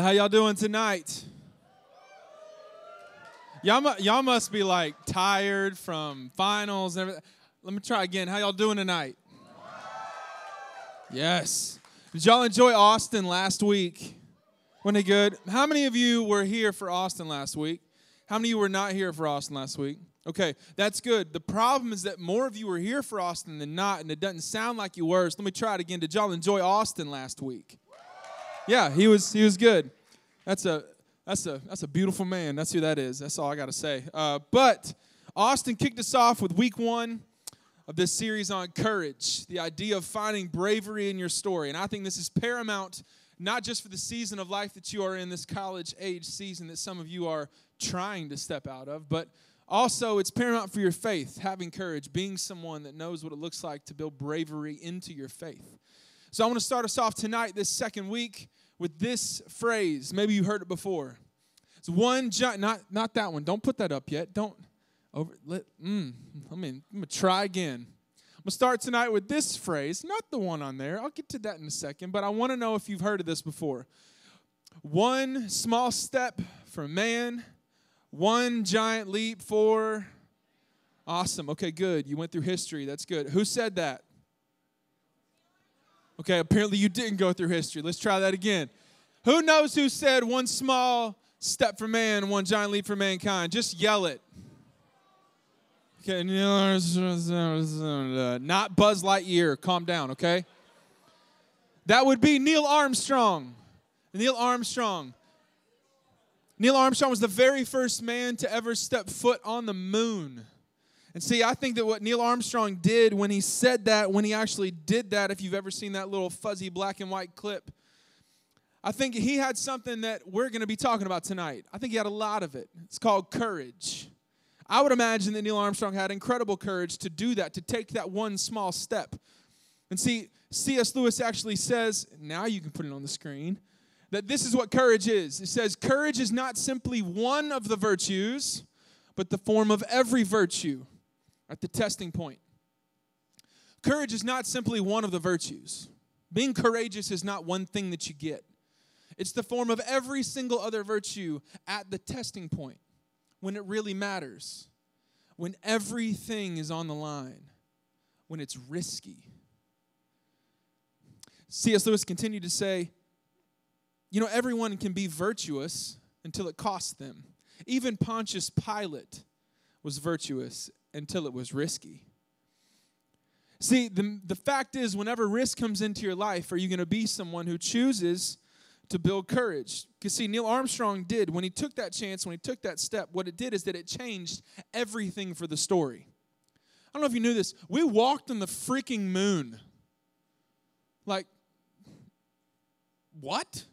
How y'all doing tonight? Y'all, y'all must be like tired from finals and everything. Let me try again. How y'all doing tonight? Yes. Did y'all enjoy Austin last week? Wasn't it good? How many of you were here for Austin last week? How many of you were not here for Austin last week? Okay, that's good. The problem is that more of you were here for Austin than not, and it doesn't sound like you were. So let me try it again. Did y'all enjoy Austin last week? Yeah, he was he was good. That's a that's a that's a beautiful man. That's who that is. That's all I got to say. Uh, but Austin kicked us off with week one of this series on courage, the idea of finding bravery in your story, and I think this is paramount not just for the season of life that you are in, this college age season that some of you are trying to step out of, but also it's paramount for your faith, having courage, being someone that knows what it looks like to build bravery into your faith. So I want to start us off tonight, this second week, with this phrase. Maybe you heard it before. It's one giant, not not that one. Don't put that up yet. Don't over. Let mm, I mean, I'm gonna try again. I'm gonna start tonight with this phrase, not the one on there. I'll get to that in a second, but I want to know if you've heard of this before. One small step for man, one giant leap for. Awesome. Okay, good. You went through history. That's good. Who said that? Okay, apparently you didn't go through history. Let's try that again. Who knows who said one small step for man, one giant leap for mankind? Just yell it. Okay, not Buzz Lightyear. Calm down, okay? That would be Neil Armstrong. Neil Armstrong. Neil Armstrong was the very first man to ever step foot on the moon. And see, I think that what Neil Armstrong did when he said that, when he actually did that, if you've ever seen that little fuzzy black and white clip, I think he had something that we're going to be talking about tonight. I think he had a lot of it. It's called courage. I would imagine that Neil Armstrong had incredible courage to do that, to take that one small step. And see, C.S. Lewis actually says, now you can put it on the screen, that this is what courage is. It says, courage is not simply one of the virtues, but the form of every virtue at the testing point. Courage is not simply one of the virtues. Being courageous is not one thing that you get. It's the form of every single other virtue at the testing point when it really matters, when everything is on the line, when it's risky. C.S. Lewis continued to say, You know, everyone can be virtuous until it costs them. Even Pontius Pilate was virtuous until it was risky. See, the, the fact is, whenever risk comes into your life, are you going to be someone who chooses to build courage? Because, see, Neil Armstrong did. When he took that chance, when he took that step, what it did is that it changed everything for the story. I don't know if you knew this. We walked on the freaking moon. Like, what?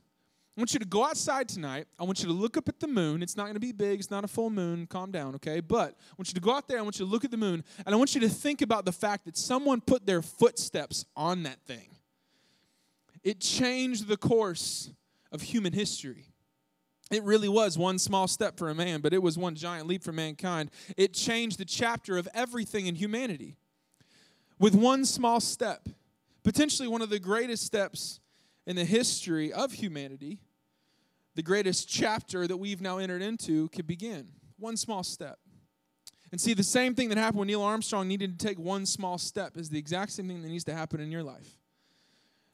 I want you to go outside tonight. I want you to look up at the moon. It's not going to be big, it's not a full moon. Calm down, okay? But I want you to go out there. I want you to look at the moon. And I want you to think about the fact that someone put their footsteps on that thing. It changed the course of human history. It really was one small step for a man, but it was one giant leap for mankind. It changed the chapter of everything in humanity. With one small step, potentially one of the greatest steps in the history of humanity, the greatest chapter that we've now entered into could begin. One small step. And see, the same thing that happened when Neil Armstrong needed to take one small step is the exact same thing that needs to happen in your life.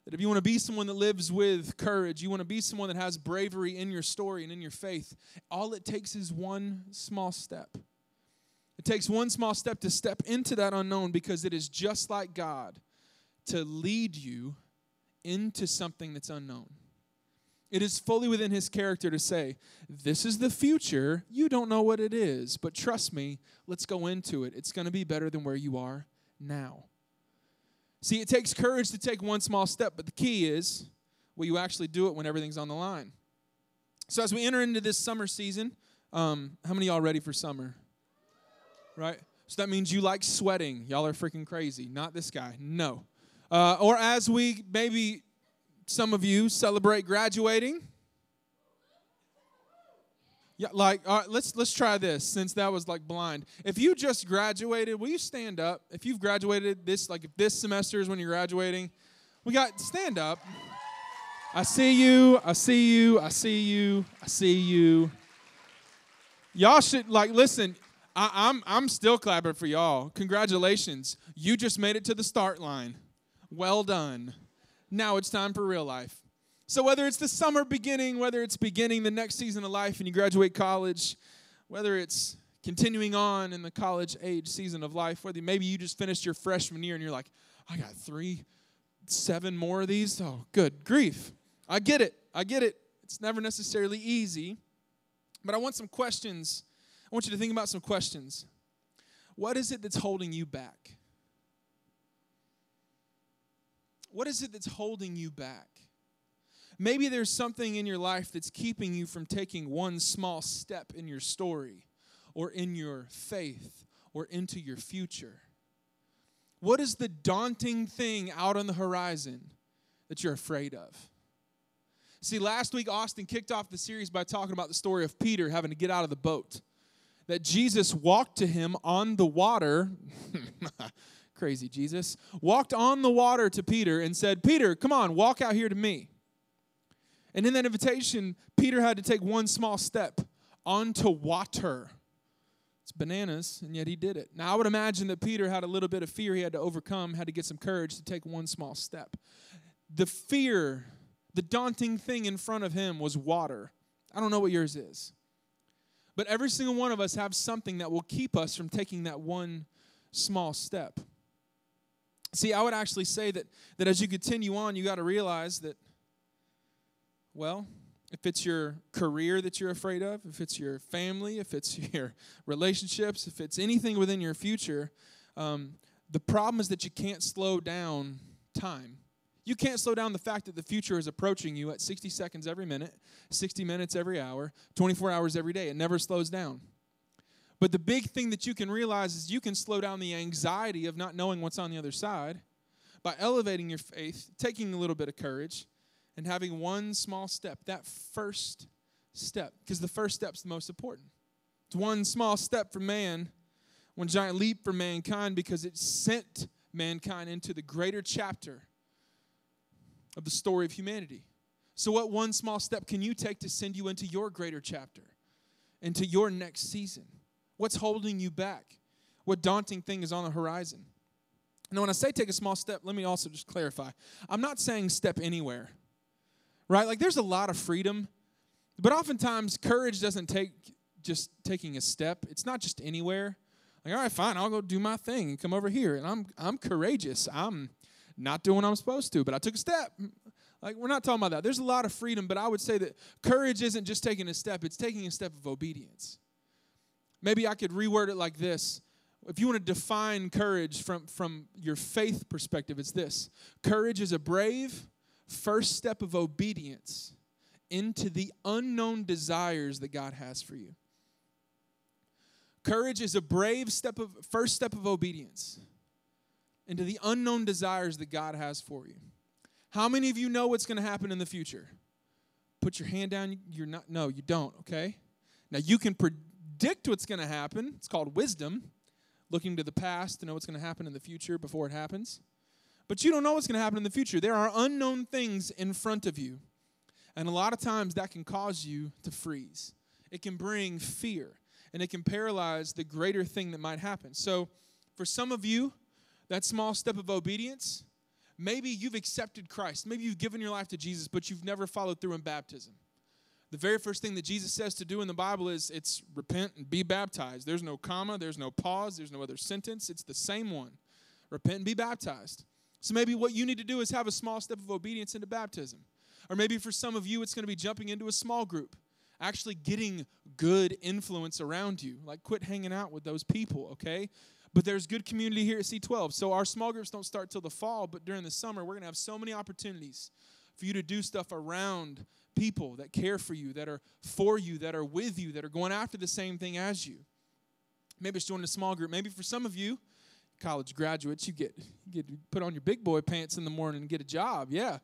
That if you want to be someone that lives with courage, you want to be someone that has bravery in your story and in your faith, all it takes is one small step. It takes one small step to step into that unknown because it is just like God to lead you into something that's unknown. It is fully within his character to say, This is the future. You don't know what it is, but trust me, let's go into it. It's going to be better than where you are now. See, it takes courage to take one small step, but the key is will you actually do it when everything's on the line? So, as we enter into this summer season, um, how many y'all ready for summer? Right? So that means you like sweating. Y'all are freaking crazy. Not this guy. No. Uh, or as we maybe some of you celebrate graduating. Yeah, like all right, let's let's try this since that was like blind. If you just graduated, will you stand up? If you've graduated this, like if this semester is when you're graduating, we got stand up. I see you. I see you. I see you. I see you. Y'all should like listen. I, I'm I'm still clapping for y'all. Congratulations. You just made it to the start line. Well done. Now it's time for real life. So whether it's the summer beginning, whether it's beginning the next season of life and you graduate college, whether it's continuing on in the college age season of life, whether maybe you just finished your freshman year and you're like, I got three, seven more of these. Oh, good grief. I get it. I get it. It's never necessarily easy. But I want some questions. I want you to think about some questions. What is it that's holding you back? What is it that's holding you back? Maybe there's something in your life that's keeping you from taking one small step in your story or in your faith or into your future. What is the daunting thing out on the horizon that you're afraid of? See, last week Austin kicked off the series by talking about the story of Peter having to get out of the boat. That Jesus walked to him on the water. Crazy Jesus. Walked on the water to Peter and said, Peter, come on, walk out here to me. And in that invitation, Peter had to take one small step onto water. It's bananas, and yet he did it. Now, I would imagine that Peter had a little bit of fear he had to overcome, had to get some courage to take one small step. The fear the daunting thing in front of him was water. I don't know what yours is. But every single one of us have something that will keep us from taking that one small step. See, I would actually say that, that as you continue on, you got to realize that, well, if it's your career that you're afraid of, if it's your family, if it's your relationships, if it's anything within your future, um, the problem is that you can't slow down time. You can't slow down the fact that the future is approaching you at 60 seconds every minute, 60 minutes every hour, 24 hours every day. It never slows down. But the big thing that you can realize is you can slow down the anxiety of not knowing what's on the other side by elevating your faith, taking a little bit of courage, and having one small step, that first step, because the first step's the most important. It's one small step for man, one giant leap for mankind, because it sent mankind into the greater chapter of the story of humanity. So, what one small step can you take to send you into your greater chapter, into your next season? What's holding you back? What daunting thing is on the horizon? Now, when I say take a small step, let me also just clarify. I'm not saying step anywhere, right? Like, there's a lot of freedom, but oftentimes courage doesn't take just taking a step. It's not just anywhere. Like, all right, fine, I'll go do my thing and come over here. And I'm I'm courageous. I'm not doing what I'm supposed to, but I took a step. Like, we're not talking about that. There's a lot of freedom, but I would say that courage isn't just taking a step, it's taking a step of obedience. Maybe I could reword it like this. If you want to define courage from, from your faith perspective, it's this courage is a brave first step of obedience into the unknown desires that God has for you. Courage is a brave step of first step of obedience into the unknown desires that God has for you. How many of you know what's going to happen in the future? Put your hand down. You're not, no, you don't, okay? Now you can predict what's going to happen. It's called wisdom, looking to the past to know what's going to happen in the future before it happens. But you don't know what's going to happen in the future. There are unknown things in front of you. And a lot of times that can cause you to freeze. It can bring fear and it can paralyze the greater thing that might happen. So, for some of you, that small step of obedience, maybe you've accepted Christ. Maybe you've given your life to Jesus, but you've never followed through in baptism. The very first thing that Jesus says to do in the Bible is it's repent and be baptized. There's no comma, there's no pause, there's no other sentence. It's the same one. Repent and be baptized. So maybe what you need to do is have a small step of obedience into baptism. Or maybe for some of you, it's going to be jumping into a small group, actually getting good influence around you. Like, quit hanging out with those people, okay? But there's good community here at C12. So our small groups don't start till the fall, but during the summer, we're going to have so many opportunities for you to do stuff around people that care for you, that are for you, that are with you, that are going after the same thing as you. Maybe it's joining a small group. Maybe for some of you, college graduates, you get get put on your big boy pants in the morning and get a job. Yeah.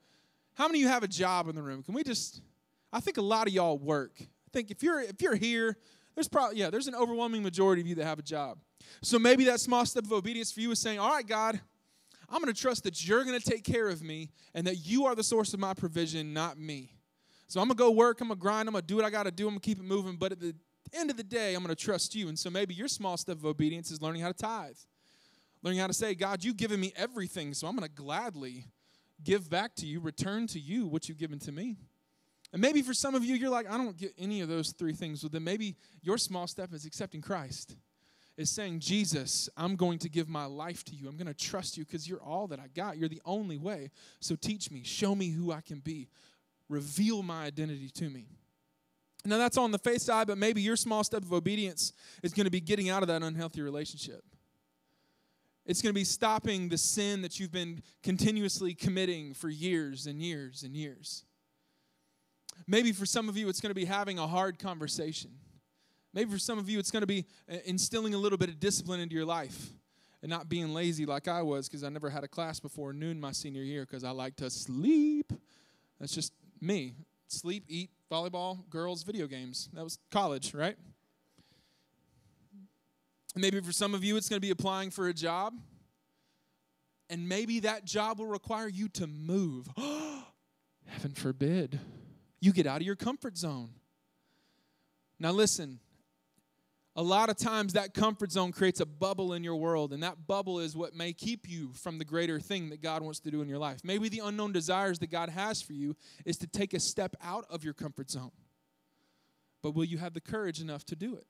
How many of you have a job in the room? Can we just I think a lot of y'all work. I think if you're if you're here, there's probably yeah, there's an overwhelming majority of you that have a job. So maybe that small step of obedience for you is saying, All right, God, I'm going to trust that you're going to take care of me and that you are the source of my provision, not me. So I'm going to go work, I'm going to grind, I'm going to do what I got to do, I'm going to keep it moving. But at the end of the day, I'm going to trust you. And so maybe your small step of obedience is learning how to tithe, learning how to say, God, you've given me everything, so I'm going to gladly give back to you, return to you what you've given to me. And maybe for some of you, you're like, I don't get any of those three things. Well, then maybe your small step is accepting Christ, is saying, Jesus, I'm going to give my life to you. I'm going to trust you because you're all that I got. You're the only way. So teach me, show me who I can be, reveal my identity to me. Now, that's on the face side, but maybe your small step of obedience is going to be getting out of that unhealthy relationship. It's going to be stopping the sin that you've been continuously committing for years and years and years. Maybe for some of you, it's going to be having a hard conversation. Maybe for some of you, it's going to be uh, instilling a little bit of discipline into your life and not being lazy like I was because I never had a class before noon my senior year because I like to sleep. That's just me. Sleep, eat, volleyball, girls, video games. That was college, right? Maybe for some of you, it's going to be applying for a job. And maybe that job will require you to move. Heaven forbid. You get out of your comfort zone. Now, listen, a lot of times that comfort zone creates a bubble in your world, and that bubble is what may keep you from the greater thing that God wants to do in your life. Maybe the unknown desires that God has for you is to take a step out of your comfort zone. But will you have the courage enough to do it?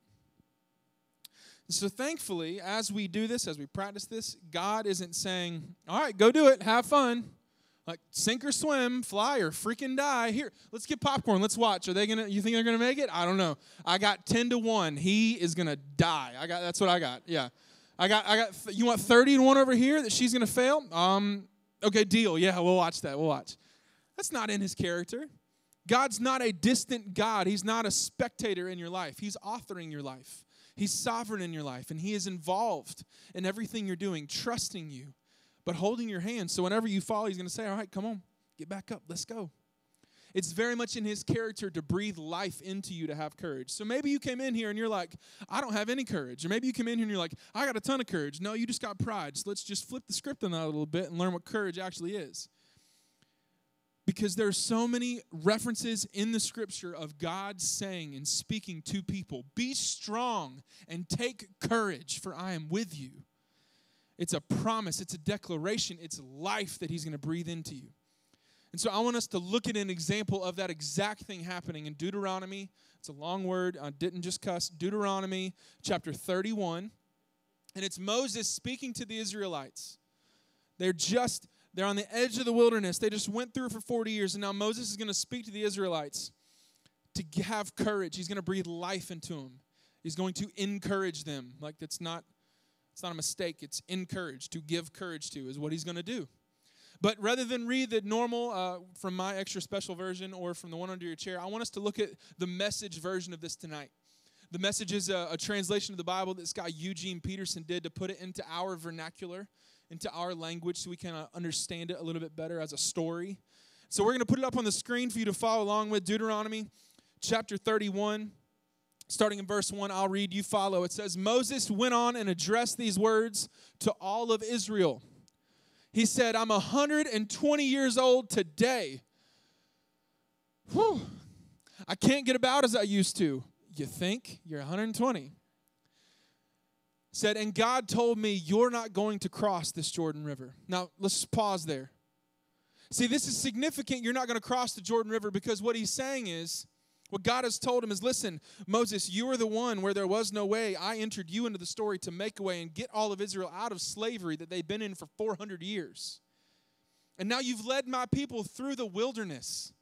So, thankfully, as we do this, as we practice this, God isn't saying, All right, go do it, have fun. Like sink or swim, fly or freaking die. Here, let's get popcorn. Let's watch. Are they gonna? You think they're gonna make it? I don't know. I got ten to one. He is gonna die. I got. That's what I got. Yeah, I got. I got. You want thirty to one over here that she's gonna fail? Um. Okay, deal. Yeah, we'll watch that. We'll watch. That's not in his character. God's not a distant God. He's not a spectator in your life. He's authoring your life. He's sovereign in your life, and He is involved in everything you're doing, trusting you but holding your hand. So whenever you fall, he's going to say, All right, come on, get back up, let's go. It's very much in his character to breathe life into you to have courage. So maybe you came in here and you're like, I don't have any courage. Or maybe you came in here and you're like, I got a ton of courage. No, you just got pride. So let's just flip the script on that a little bit and learn what courage actually is. Because there are so many references in the scripture of God saying and speaking to people, be strong and take courage, for I am with you. It's a promise, it's a declaration, it's life that He's going to breathe into you. And so I want us to look at an example of that exact thing happening in Deuteronomy. It's a long word, I didn't just cuss. Deuteronomy chapter 31. And it's Moses speaking to the Israelites. They're just, they're on the edge of the wilderness. They just went through for 40 years. And now Moses is going to speak to the Israelites to have courage. He's going to breathe life into them. He's going to encourage them. Like that's not it's not a mistake, it's encouraged. To give courage to is what he's going to do. But rather than read the normal uh, from my extra special version or from the one under your chair, I want us to look at the message version of this tonight. The message is a, a translation of the Bible that this guy Eugene Peterson did to put it into our vernacular, into our language, so we can uh, understand it a little bit better as a story. So we're going to put it up on the screen for you to follow along with Deuteronomy chapter 31 starting in verse 1, I'll read, you follow. It says, Moses went on and addressed these words to all of Israel. He said, I'm 120 years old today. Whew. I can't get about as I used to. You think? You're 120. Said, and God told me, You're not going to cross this Jordan River. Now, let's pause there. See, this is significant. You're not going to cross the Jordan River because what he's saying is, what God has told him is listen, Moses, you are the one where there was no way. I entered you into the story to make a way and get all of Israel out of slavery that they've been in for 400 years. And now you've led my people through the wilderness.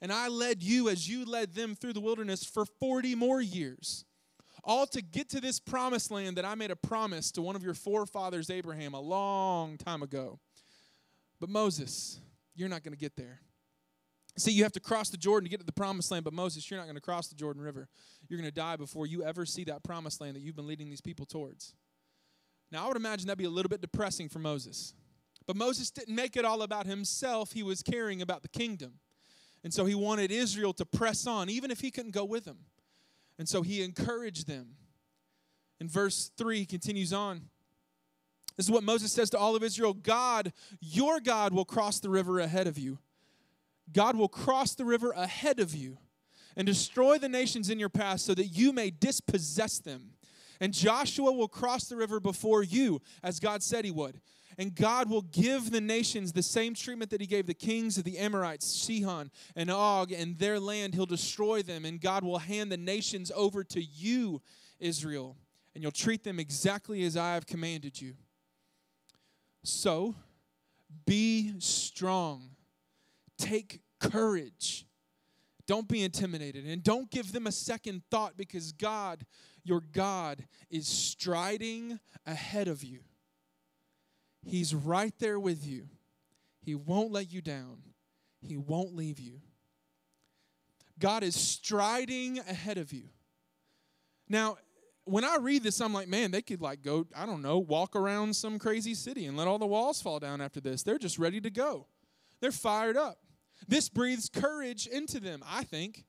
And I led you as you led them through the wilderness for 40 more years. All to get to this promised land that I made a promise to one of your forefathers, Abraham, a long time ago. But Moses, you're not going to get there. See, you have to cross the Jordan to get to the promised land, but Moses, you're not going to cross the Jordan River. You're going to die before you ever see that promised land that you've been leading these people towards. Now, I would imagine that'd be a little bit depressing for Moses. But Moses didn't make it all about himself, he was caring about the kingdom. And so he wanted Israel to press on, even if he couldn't go with them. And so he encouraged them. In verse 3, he continues on. This is what Moses says to all of Israel God, your God, will cross the river ahead of you. God will cross the river ahead of you and destroy the nations in your path so that you may dispossess them. And Joshua will cross the river before you, as God said he would. And God will give the nations the same treatment that he gave the kings of the Amorites, Sihon and Og, and their land. He'll destroy them, and God will hand the nations over to you, Israel. And you'll treat them exactly as I have commanded you. So be strong, take courage. Don't be intimidated and don't give them a second thought because God, your God, is striding ahead of you. He's right there with you. He won't let you down, He won't leave you. God is striding ahead of you. Now, when I read this, I'm like, man, they could like go, I don't know, walk around some crazy city and let all the walls fall down after this. They're just ready to go. They're fired up. This breathes courage into them, I think.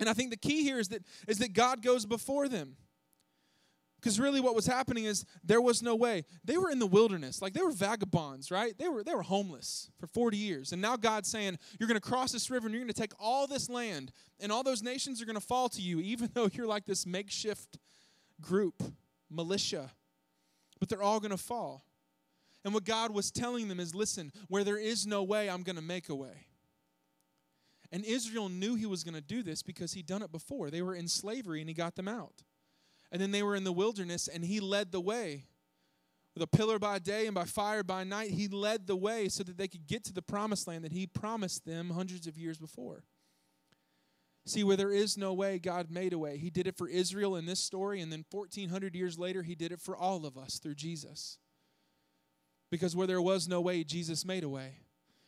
And I think the key here is that is that God goes before them. Because really what was happening is there was no way. They were in the wilderness. Like they were vagabonds, right? They were they were homeless for 40 years. And now God's saying, you're going to cross this river and you're going to take all this land and all those nations are going to fall to you even though you're like this makeshift group, militia. But they're all going to fall. And what God was telling them is, listen, where there is no way, I'm going to make a way. And Israel knew he was going to do this because he'd done it before. They were in slavery and he got them out. And then they were in the wilderness, and he led the way. With a pillar by day and by fire by night, he led the way so that they could get to the promised land that he promised them hundreds of years before. See, where there is no way, God made a way. He did it for Israel in this story, and then 1,400 years later, he did it for all of us through Jesus. Because where there was no way, Jesus made a way.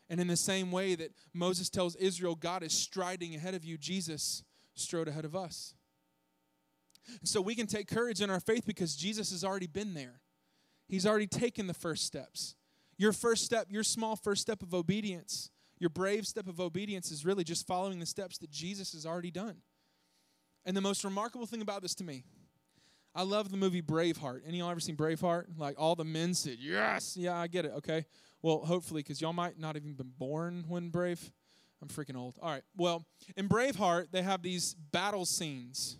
And in the same way that Moses tells Israel, God is striding ahead of you, Jesus strode ahead of us. So we can take courage in our faith because Jesus has already been there. He's already taken the first steps. Your first step, your small first step of obedience, your brave step of obedience is really just following the steps that Jesus has already done. And the most remarkable thing about this to me, I love the movie Braveheart. Any y'all ever seen Braveheart? Like all the men said, yes, yeah, I get it. Okay. Well, hopefully, because y'all might not even been born when Brave. I'm freaking old. All right. Well, in Braveheart, they have these battle scenes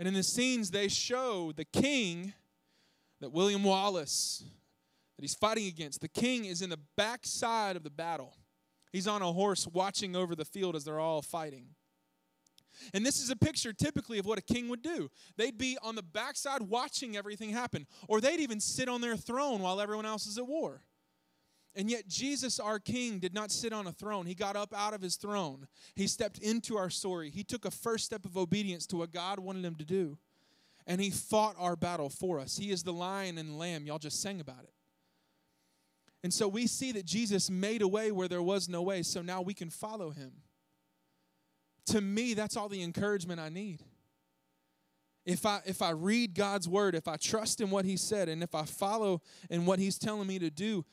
and in the scenes, they show the king that William Wallace, that he's fighting against, the king is in the backside of the battle. He's on a horse watching over the field as they're all fighting. And this is a picture typically of what a king would do. They'd be on the backside watching everything happen, or they'd even sit on their throne while everyone else is at war. And yet, Jesus, our King, did not sit on a throne. He got up out of his throne. He stepped into our story. He took a first step of obedience to what God wanted him to do. And he fought our battle for us. He is the lion and lamb. Y'all just sang about it. And so we see that Jesus made a way where there was no way, so now we can follow him. To me, that's all the encouragement I need. If I if I read God's word, if I trust in what he said and if I follow in what he's telling me to do,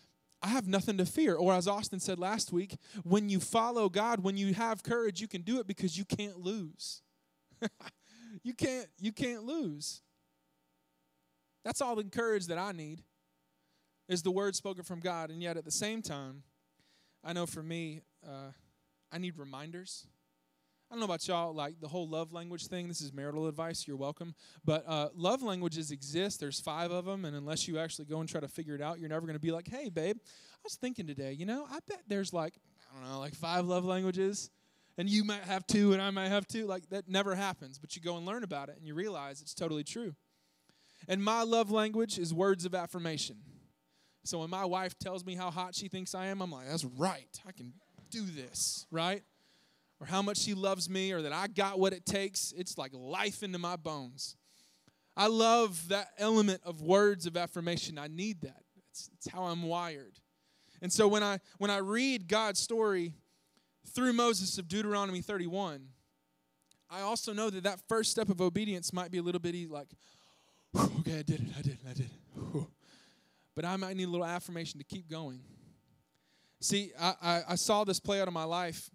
I have nothing to fear. Or as Austin said last week, when you follow God, when you have courage, you can do it because you can't lose. you can't you can't lose. That's all the courage that I need is the word spoken from God. And yet at the same time, I know for me, uh, I need reminders. I don't know about y'all, like the whole love language thing. This is marital advice. You're welcome. But uh, love languages exist. There's five of them. And unless you actually go and try to figure it out, you're never going to be like, hey, babe, I was thinking today, you know, I bet there's like, I don't know, like five love languages. And you might have two, and I might have two. Like that never happens. But you go and learn about it, and you realize it's totally true. And my love language is words of affirmation. So when my wife tells me how hot she thinks I am, I'm like, that's right. I can do this, right? Or how much she loves me or that I got what it takes. It's like life into my bones. I love that element of words of affirmation. I need that. It's, it's how I'm wired. And so when I when I read God's story through Moses of Deuteronomy 31, I also know that that first step of obedience might be a little bit like, okay, I did it, I did it, I did it. But I might need a little affirmation to keep going. See, I, I, I saw this play out in my life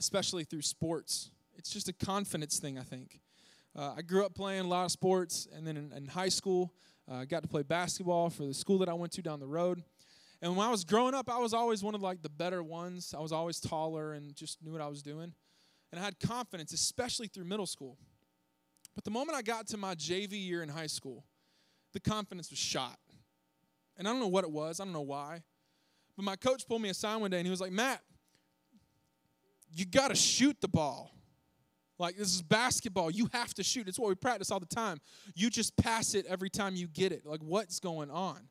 especially through sports. It's just a confidence thing, I think. Uh, I grew up playing a lot of sports, and then in, in high school, I uh, got to play basketball for the school that I went to down the road. And when I was growing up, I was always one of like the better ones. I was always taller and just knew what I was doing. And I had confidence, especially through middle school. But the moment I got to my JV year in high school, the confidence was shot. And I don't know what it was, I don't know why. But my coach pulled me aside one day and he was like, Matt, you got to shoot the ball. Like, this is basketball. You have to shoot. It's what we practice all the time. You just pass it every time you get it. Like, what's going on?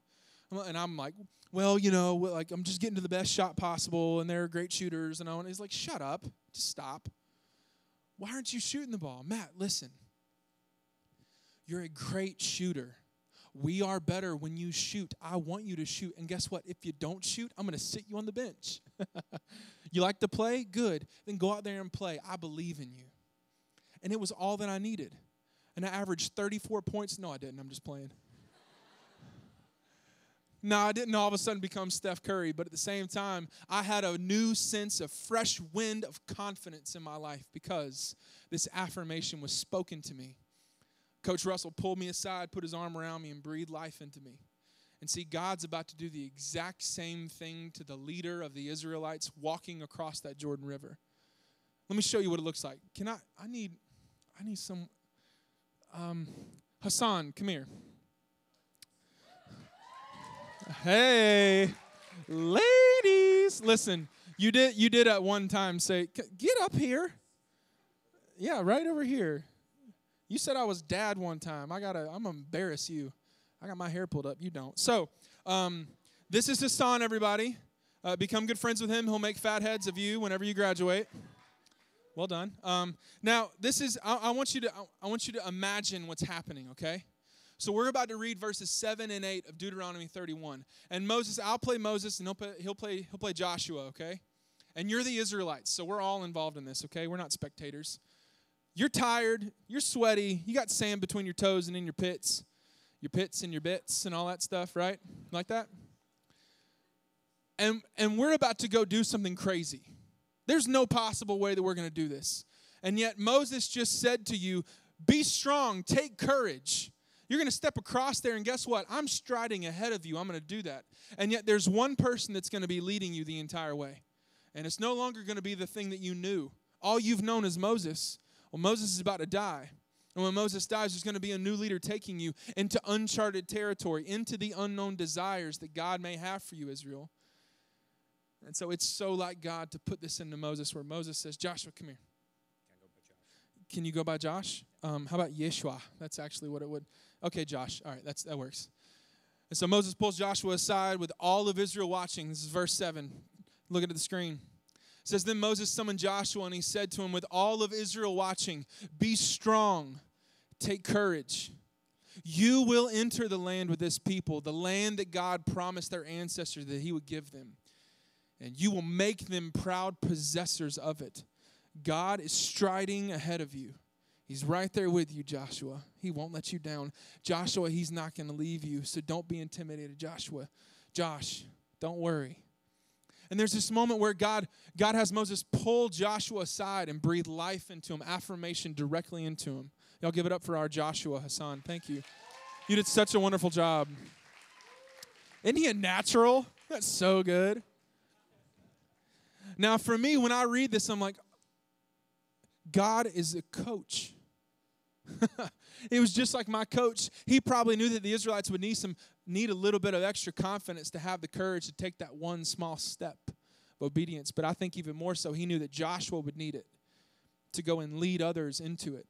And I'm like, well, you know, like, I'm just getting to the best shot possible, and they're great shooters. And I want, he's like, shut up. Just stop. Why aren't you shooting the ball? Matt, listen. You're a great shooter. We are better when you shoot. I want you to shoot. And guess what? If you don't shoot, I'm going to sit you on the bench. you like to play? Good. Then go out there and play. I believe in you. And it was all that I needed. And I averaged 34 points. No, I didn't. I'm just playing. no, I didn't all of a sudden become Steph Curry, but at the same time, I had a new sense of fresh wind of confidence in my life because this affirmation was spoken to me. Coach Russell pulled me aside, put his arm around me, and breathed life into me. And see, God's about to do the exact same thing to the leader of the Israelites walking across that Jordan River. Let me show you what it looks like. Can I? I need, I need some. Um, Hassan, come here. Hey, ladies, listen. You did. You did at one time say, "Get up here." Yeah, right over here. You said I was dad one time. I gotta. I'm gonna embarrass you. I got my hair pulled up. You don't. So, um, this is Hassan. Everybody, uh, become good friends with him. He'll make fat heads of you whenever you graduate. Well done. Um, now, this is. I, I want you to. I want you to imagine what's happening. Okay. So we're about to read verses seven and eight of Deuteronomy 31. And Moses, I'll play Moses, and he'll play, he'll play he'll play Joshua. Okay. And you're the Israelites, so we're all involved in this. Okay. We're not spectators. You're tired, you're sweaty, you got sand between your toes and in your pits, your pits and your bits and all that stuff, right? Like that? And and we're about to go do something crazy. There's no possible way that we're going to do this. And yet Moses just said to you, "Be strong, take courage." You're going to step across there, and guess what? I'm striding ahead of you. I'm going to do that. And yet, there's one person that's going to be leading you the entire way. And it's no longer going to be the thing that you knew. All you've known is Moses. Well, Moses is about to die. And when Moses dies, there's going to be a new leader taking you into uncharted territory, into the unknown desires that God may have for you, Israel. And so it's so like God to put this into Moses, where Moses says, Joshua, come here. Can you go by Josh? Um, how about Yeshua? That's actually what it would. Okay, Josh. All right, that's that works. And so Moses pulls Joshua aside with all of Israel watching. This is verse 7. Look at the screen says then Moses summoned Joshua and he said to him with all of Israel watching, "Be strong, take courage. You will enter the land with this people, the land that God promised their ancestors that he would give them. And you will make them proud possessors of it. God is striding ahead of you. He's right there with you, Joshua. He won't let you down. Joshua, he's not going to leave you. So don't be intimidated, Joshua. Josh, don't worry. And there's this moment where God, God has Moses pull Joshua aside and breathe life into him, affirmation directly into him. Y'all give it up for our Joshua Hassan. Thank you. You did such a wonderful job. Isn't he a natural? That's so good. Now, for me, when I read this, I'm like, God is a coach. it was just like my coach. He probably knew that the Israelites would need some need a little bit of extra confidence to have the courage to take that one small step of obedience. But I think even more so, he knew that Joshua would need it to go and lead others into it,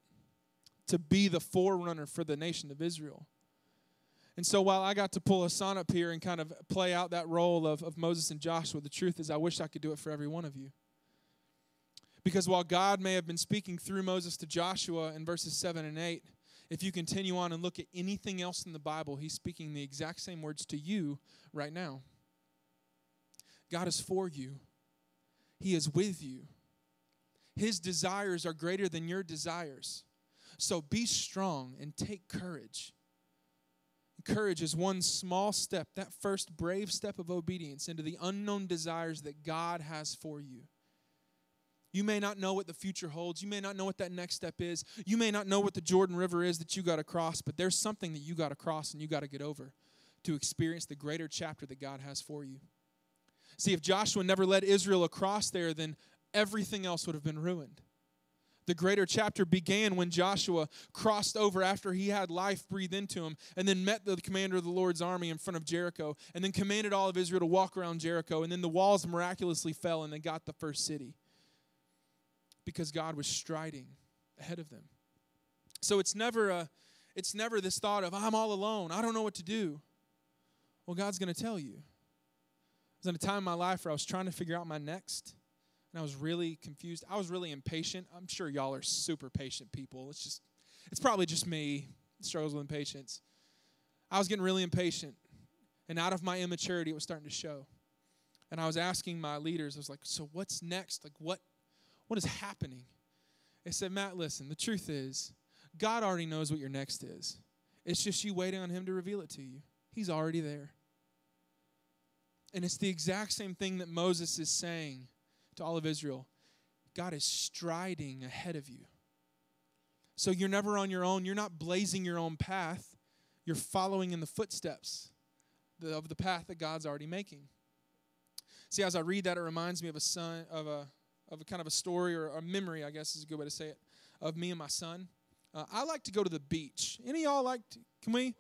to be the forerunner for the nation of Israel. And so while I got to pull Hassan up here and kind of play out that role of, of Moses and Joshua, the truth is I wish I could do it for every one of you. Because while God may have been speaking through Moses to Joshua in verses 7 and 8, if you continue on and look at anything else in the Bible, he's speaking the exact same words to you right now. God is for you, He is with you. His desires are greater than your desires. So be strong and take courage. Courage is one small step, that first brave step of obedience into the unknown desires that God has for you. You may not know what the future holds. You may not know what that next step is. You may not know what the Jordan River is that you got to cross, but there's something that you got to cross and you got to get over to experience the greater chapter that God has for you. See, if Joshua never led Israel across there, then everything else would have been ruined. The greater chapter began when Joshua crossed over after he had life breathed into him and then met the commander of the Lord's army in front of Jericho and then commanded all of Israel to walk around Jericho. And then the walls miraculously fell and they got the first city because God was striding ahead of them. So it's never a it's never this thought of I'm all alone. I don't know what to do. Well, God's going to tell you. I was a time in my life where I was trying to figure out my next and I was really confused. I was really impatient. I'm sure y'all are super patient people. It's just it's probably just me struggles with impatience. I was getting really impatient. And out of my immaturity, it was starting to show. And I was asking my leaders, I was like, so what's next? Like what what is happening? They said, Matt, listen, the truth is, God already knows what your next is. It's just you waiting on Him to reveal it to you. He's already there. And it's the exact same thing that Moses is saying to all of Israel God is striding ahead of you. So you're never on your own. You're not blazing your own path. You're following in the footsteps of the path that God's already making. See, as I read that, it reminds me of a son of a of a kind of a story or a memory, I guess is a good way to say it, of me and my son. Uh, I like to go to the beach. Any y'all like? To, can we?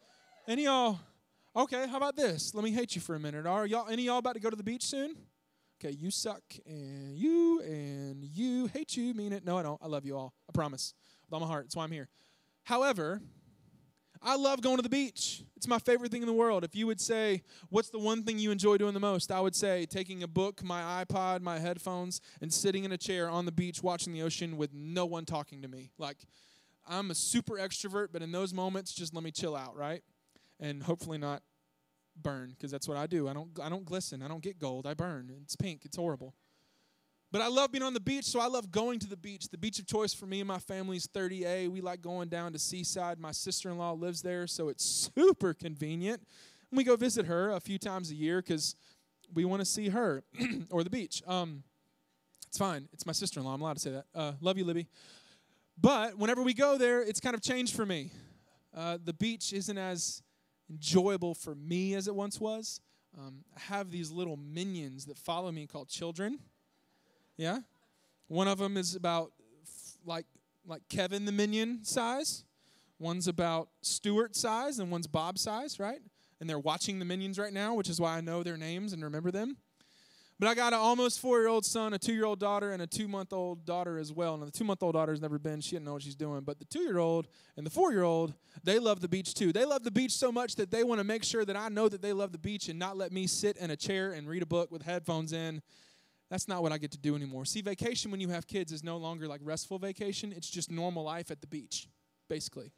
Any y'all? Okay, how about this? Let me hate you for a minute. Are y'all? Any y'all about to go to the beach soon? Okay, you suck, and you and you hate you. Mean it? No, I don't. I love you all. I promise with all my heart. That's why I'm here. However, I love going to the beach. It's my favorite thing in the world. If you would say, What's the one thing you enjoy doing the most? I would say taking a book, my iPod, my headphones, and sitting in a chair on the beach watching the ocean with no one talking to me. Like, I'm a super extrovert, but in those moments, just let me chill out, right? And hopefully not burn, because that's what I do. I don't, I don't glisten. I don't get gold. I burn. It's pink. It's horrible. But I love being on the beach, so I love going to the beach. The beach of choice for me and my family is 30A. We like going down to Seaside. My sister in law lives there, so it's super convenient. And we go visit her a few times a year because we want to see her or the beach. Um, it's fine. It's my sister in law. I'm allowed to say that. Uh, love you, Libby. But whenever we go there, it's kind of changed for me. Uh, the beach isn't as enjoyable for me as it once was. Um, I have these little minions that follow me called children. Yeah? One of them is about like like Kevin the minion size. One's about Stuart size and one's Bob size, right? And they're watching the minions right now, which is why I know their names and remember them. But I got an almost four year old son, a two year old daughter, and a two month old daughter as well. And the two month old daughter's never been, she didn't know what she's doing. But the two year old and the four year old, they love the beach too. They love the beach so much that they want to make sure that I know that they love the beach and not let me sit in a chair and read a book with headphones in that's not what I get to do anymore. See, vacation when you have kids is no longer like restful vacation, it's just normal life at the beach, basically.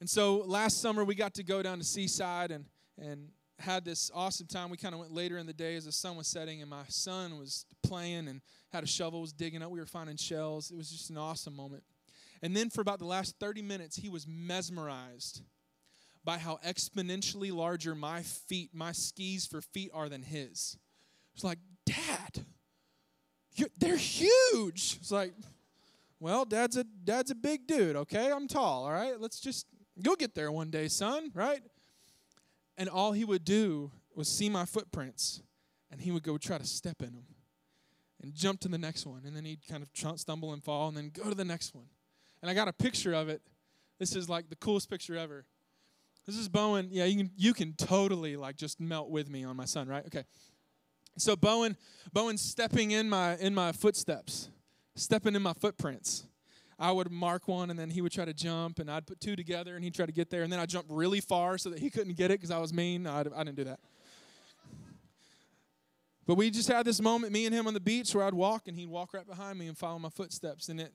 And so last summer we got to go down to Seaside and and had this awesome time. We kind of went later in the day as the sun was setting, and my son was playing and had a shovel, was digging up. We were finding shells. It was just an awesome moment. And then for about the last 30 minutes, he was mesmerized by how exponentially larger my feet, my skis for feet are than his. It's like, Dad, they're huge. It's like, well, dad's a dad's a big dude, okay? I'm tall, all right? Let's just you'll get there one day, son, right? And all he would do was see my footprints and he would go try to step in them and jump to the next one and then he'd kind of stumble and fall and then go to the next one. And I got a picture of it. This is like the coolest picture ever. This is Bowen. Yeah, you can you can totally like just melt with me on my son, right? Okay. So Bowen, Bowen's stepping in my in my footsteps, stepping in my footprints. I would mark one and then he would try to jump and I'd put two together and he'd try to get there and then I'd jump really far so that he couldn't get it because I was mean. No, I, I didn't do that. But we just had this moment, me and him on the beach, where I'd walk and he'd walk right behind me and follow my footsteps. And it,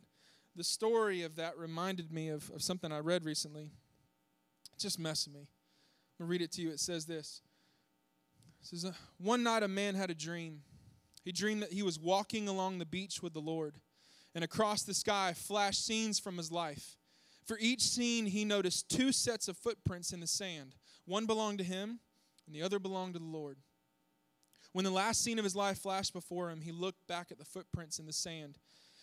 the story of that reminded me of, of something I read recently. It just messed me. I'm going to read it to you. It says this it says, One night a man had a dream. He dreamed that he was walking along the beach with the Lord, and across the sky flashed scenes from his life. For each scene, he noticed two sets of footprints in the sand. One belonged to him, and the other belonged to the Lord. When the last scene of his life flashed before him, he looked back at the footprints in the sand.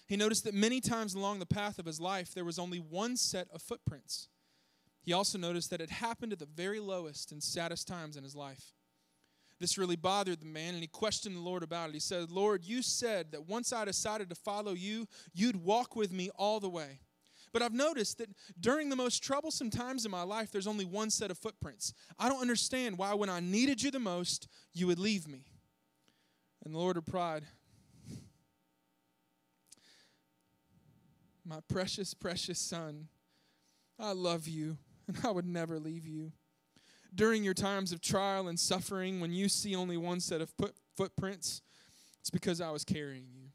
He noticed that many times along the path of his life, there was only one set of footprints. He also noticed that it happened at the very lowest and saddest times in his life. This really bothered the man, and he questioned the Lord about it. He said, Lord, you said that once I decided to follow you, you'd walk with me all the way. But I've noticed that during the most troublesome times in my life, there's only one set of footprints. I don't understand why, when I needed you the most, you would leave me. And the Lord replied, My precious, precious son, I love you, and I would never leave you during your times of trial and suffering, when you see only one set of foot, footprints, it's because I was carrying you.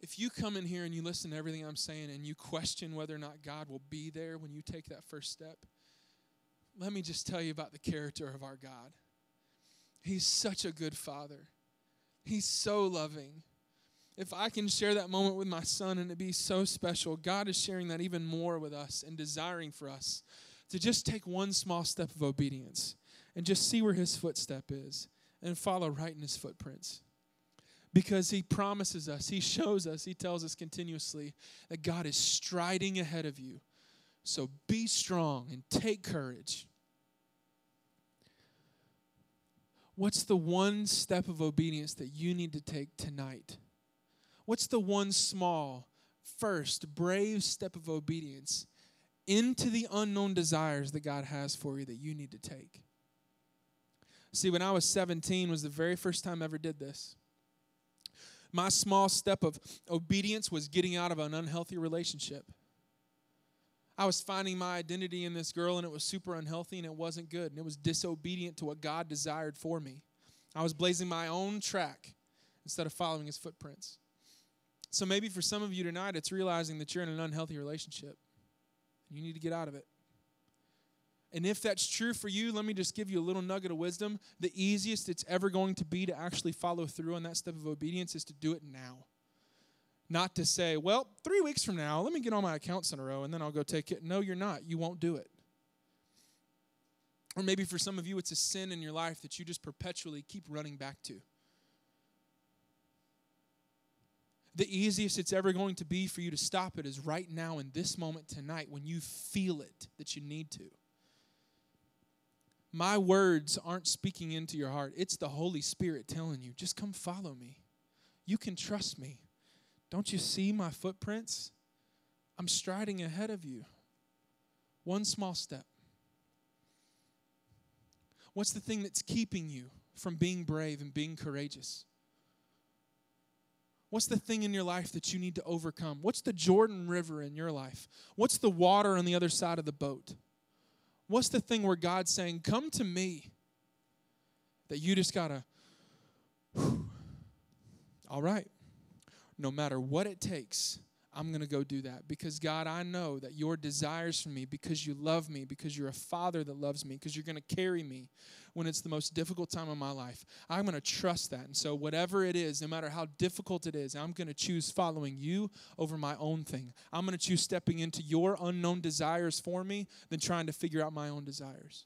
If you come in here and you listen to everything I'm saying and you question whether or not God will be there when you take that first step, let me just tell you about the character of our God. He's such a good father, He's so loving if I can share that moment with my son and it be so special, God is sharing that even more with us and desiring for us to just take one small step of obedience and just see where his footstep is and follow right in his footprints. Because he promises us, he shows us, he tells us continuously that God is striding ahead of you. So be strong and take courage. What's the one step of obedience that you need to take tonight? What's the one small, first, brave step of obedience into the unknown desires that God has for you that you need to take? See, when I was 17 was the very first time I ever did this. My small step of obedience was getting out of an unhealthy relationship. I was finding my identity in this girl and it was super unhealthy and it wasn't good and it was disobedient to what God desired for me. I was blazing my own track instead of following his footprints. So maybe for some of you tonight, it's realizing that you're in an unhealthy relationship. You need to get out of it. And if that's true for you, let me just give you a little nugget of wisdom. The easiest it's ever going to be to actually follow through on that step of obedience is to do it now. Not to say, well, three weeks from now, let me get all my accounts in a row and then I'll go take it. No, you're not. You won't do it. Or maybe for some of you, it's a sin in your life that you just perpetually keep running back to. The easiest it's ever going to be for you to stop it is right now in this moment tonight when you feel it that you need to. My words aren't speaking into your heart, it's the Holy Spirit telling you, just come follow me. You can trust me. Don't you see my footprints? I'm striding ahead of you. One small step. What's the thing that's keeping you from being brave and being courageous? What's the thing in your life that you need to overcome? What's the Jordan River in your life? What's the water on the other side of the boat? What's the thing where God's saying, Come to me? That you just gotta, all right, no matter what it takes, I'm going to go do that because God, I know that your desires for me, because you love me, because you're a father that loves me, because you're going to carry me when it's the most difficult time of my life. I'm going to trust that. And so, whatever it is, no matter how difficult it is, I'm going to choose following you over my own thing. I'm going to choose stepping into your unknown desires for me than trying to figure out my own desires.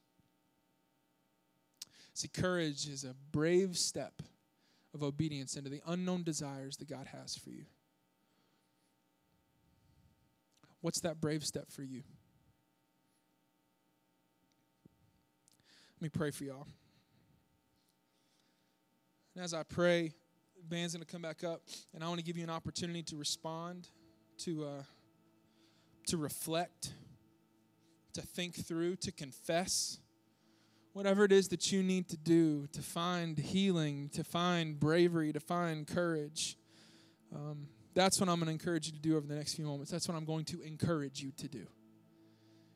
See, courage is a brave step of obedience into the unknown desires that God has for you. What's that brave step for you? Let me pray for y'all. And as I pray, the band's going to come back up, and I want to give you an opportunity to respond, to uh, to reflect, to think through, to confess. Whatever it is that you need to do to find healing, to find bravery, to find courage. Um, that's what I'm going to encourage you to do over the next few moments. That's what I'm going to encourage you to do.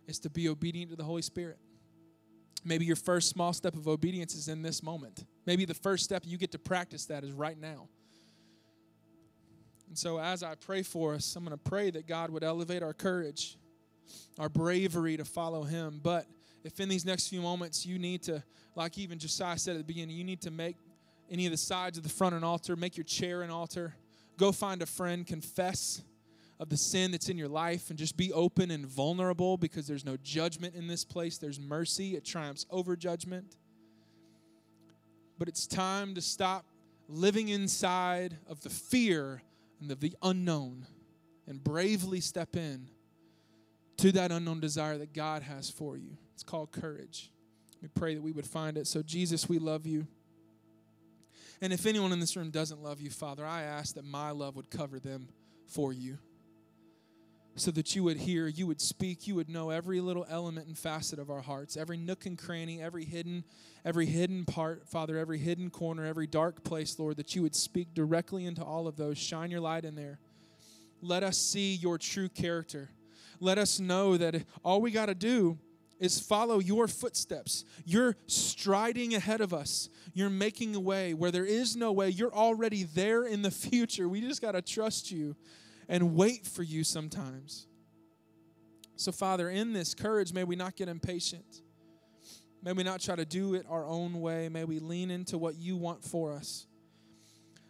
Is to be obedient to the Holy Spirit. Maybe your first small step of obedience is in this moment. Maybe the first step you get to practice that is right now. And so, as I pray for us, I'm going to pray that God would elevate our courage, our bravery to follow Him. But if in these next few moments you need to, like even Josiah said at the beginning, you need to make any of the sides of the front an altar, make your chair an altar. Go find a friend, confess of the sin that's in your life, and just be open and vulnerable because there's no judgment in this place. There's mercy, it triumphs over judgment. but it's time to stop living inside of the fear and of the unknown and bravely step in to that unknown desire that God has for you. It's called courage. We pray that we would find it. So, Jesus, we love you. And if anyone in this room doesn't love you, Father, I ask that my love would cover them for you. So that you would hear, you would speak, you would know every little element and facet of our hearts, every nook and cranny, every hidden, every hidden part, Father, every hidden corner, every dark place, Lord, that you would speak directly into all of those. Shine your light in there. Let us see your true character. Let us know that all we got to do is follow your footsteps. You're striding ahead of us. You're making a way where there is no way. You're already there in the future. We just got to trust you and wait for you sometimes. So, Father, in this courage, may we not get impatient. May we not try to do it our own way. May we lean into what you want for us.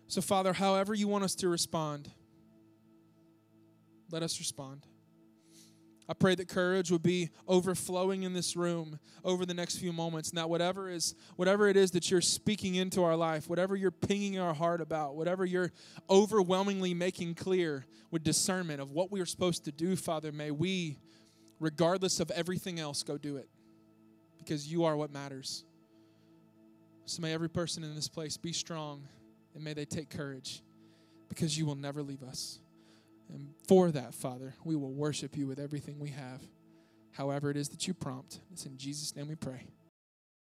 So, Father, however you want us to respond, let us respond. I pray that courage would be overflowing in this room over the next few moments, and that whatever is whatever it is that you're speaking into our life, whatever you're pinging our heart about, whatever you're overwhelmingly making clear with discernment of what we are supposed to do, Father, may we, regardless of everything else, go do it. Because you are what matters. So may every person in this place be strong and may they take courage because you will never leave us. And for that, Father, we will worship you with everything we have, however it is that you prompt. It's in Jesus' name we pray.